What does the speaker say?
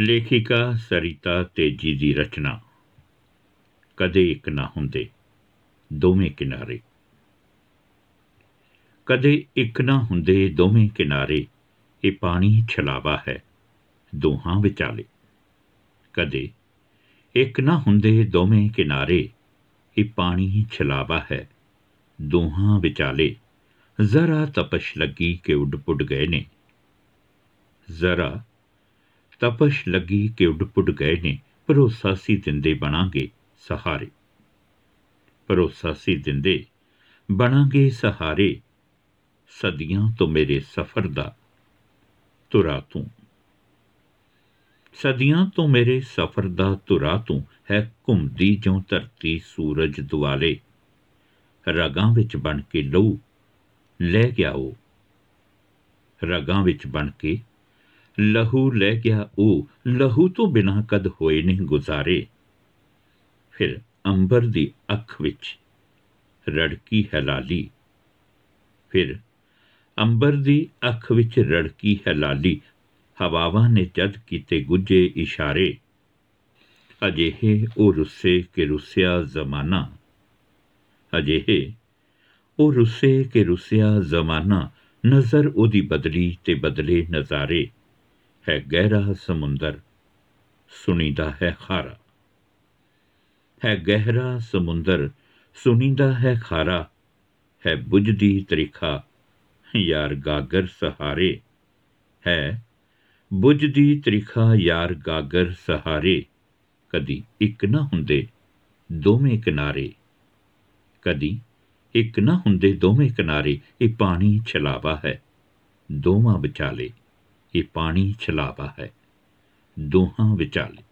ਲੇਖਿਕਾ ਸਰਿਤਾ ਤੇਜੀ ਦੀ ਰਚਨਾ। ਕਦੇ ਇੱਕ ਨਾ ਹੁੰਦੇ, ਦੋਵੇਂ ਕਿਨਾਰੇ। ਕਦੇ ਇੱਕ ਨਾ ਹੁੰਦੇ, ਦੋਵੇਂ ਕਿਨਾਰੇ, ਇਹ ਪਾਣੀ ਛਲਾਵਾ ਹੈ ਦੋਹਾਂ ਵਿਚਾਲੇ। ਕਦੇ ਇੱਕ ਨਾ ਹੁੰਦੇ, ਦੋਵੇਂ ਕਿਨਾਰੇ, ਇਹ ਪਾਣੀ ਛਲਾਵਾ ਹੈ ਦੋਹਾਂ ਵਿਚਾਲੇ। ਜ਼ਰਾ ਤਪਸ਼ ਲੱਗੀ ਕਿ ਉੱਡ ਪੁੱਡ ਗਏ ਨੇ। ਜ਼ਰਾ ਤਪਸ਼ ਲੱਗੀ ਕਿ ਉੱਡ ਪੁੱਡ ਗਏ ਨੇ ਭਰੋਸਾ ਸੀ ਦਿੰਦੇ ਬਣਾਂਗੇ ਸਹਾਰੇ। ਭਰੋਸਾ ਸੀ ਦਿੰਦੇ ਬਣਾਂਗੇ ਸਹਾਰੇ, ਸਦੀਆਂ ਤੋਂ ਮੇਰੇ ਸਫ਼ਰ ਦਾ ਤੁਰਾ ਤੂੰ। ਸਦੀਆਂ ਤੋਂ ਮੇਰੇ ਸਫ਼ਰ ਦਾ ਤੁਰਾ ਤੂੰ, ਹੈ ਘੁੰਮਦੀ ਜਿਉਂ ਧਰਤੀ ਸੂਰਜ ਦੁਆਲੇ। ਰਗਾਂ ਵਿੱਚ ਬਣ ਕੇ ਲਹੂ ਲੈ ਗਿਆ ਉਹ, ਰਗਾਂ ਵਿੱਚ ਬਣ ਕੇ ਲਹੂ ਲੈ ਗਿਆ, ਉਹ ਲਹੂ ਤੋਂ ਬਿਨਾ ਕਦ ਹੋਏ ਨਹੀਂ ਗੁਜ਼ਾਰੇ। ਫਿਰ ਅੰਬਰ ਦੀ ਅੱਖ ਵਿੱਚ ਰੜਕੀ ਹੈ ਲਾਲੀ ਫਿਰ ਅੰਬਰ ਦੀ ਅੱਖ ਵਿੱਚ ਰੜਕੀ ਹੈ ਲਾਲੀ ਹਵਾਵਾਂ ਨੇ ਜਦ ਕੀਤੇ ਗੁੱਜੇ ਇਸ਼ਾਰੇ। ਅਜਿਹੇ ਉਹ ਰੁੱਸੇ ਕਿ ਰੁੱਸਿਆ ਜ਼ਮਾਨਾ। ਅਜਿਹੇ ਉਹ ਰੁੱਸੇ ਕਿ ਰੁੱਸਿਆ ਜ਼ਮਾਨਾ। ਨਜ਼ਰ ਉਹਦੀ ਬਦਲੀ ਤੇ ਬਦਲੇ ਨਜ਼ਾਰੇ। ਹੈ ਗਹਿਰਾ ਸਮੁੰਦਰ, ਸੁਣੀਦਾ ਹੈ ਖਾਰਾ। ਹੈ ਗਹਿਰਾ ਸਮੁੰਦਰ, ਸੁਣੀਦਾ ਹੈ ਖਾਰਾ। ਹੈ ਬੁਝਦੀ ਤਰੀਖਾ, ਯਾਰ ਗਾਗਰ ਸਹਾਰੇ। ਹੈ ਬੁਝਦੀ ਤਰੀਖਾ, ਯਾਰ ਗਾਗਰ ਸਹਾਰੇ। ਕਦੀ ਇੱਕ ਨਾ ਹੁੰਦੇ ਦੋਵੇਂ ਕਿਨਾਰੇ। ਕਦੀ ਇੱਕ ਨਾ ਹੁੰਦੇ ਦੋਵੇਂ ਕਿਨਾਰੇ, ਇਹ ਪਾਣੀ ਛਲਾਵਾ ਹੈ, ਦੋਵਾਂ ਵਿਚਾਲੇ। ਇਹ ਪਾਣੀ ਛਲਾਵਾ ਹੈ। ਦੋਹਾਂ ਵਿਚਾਲੇ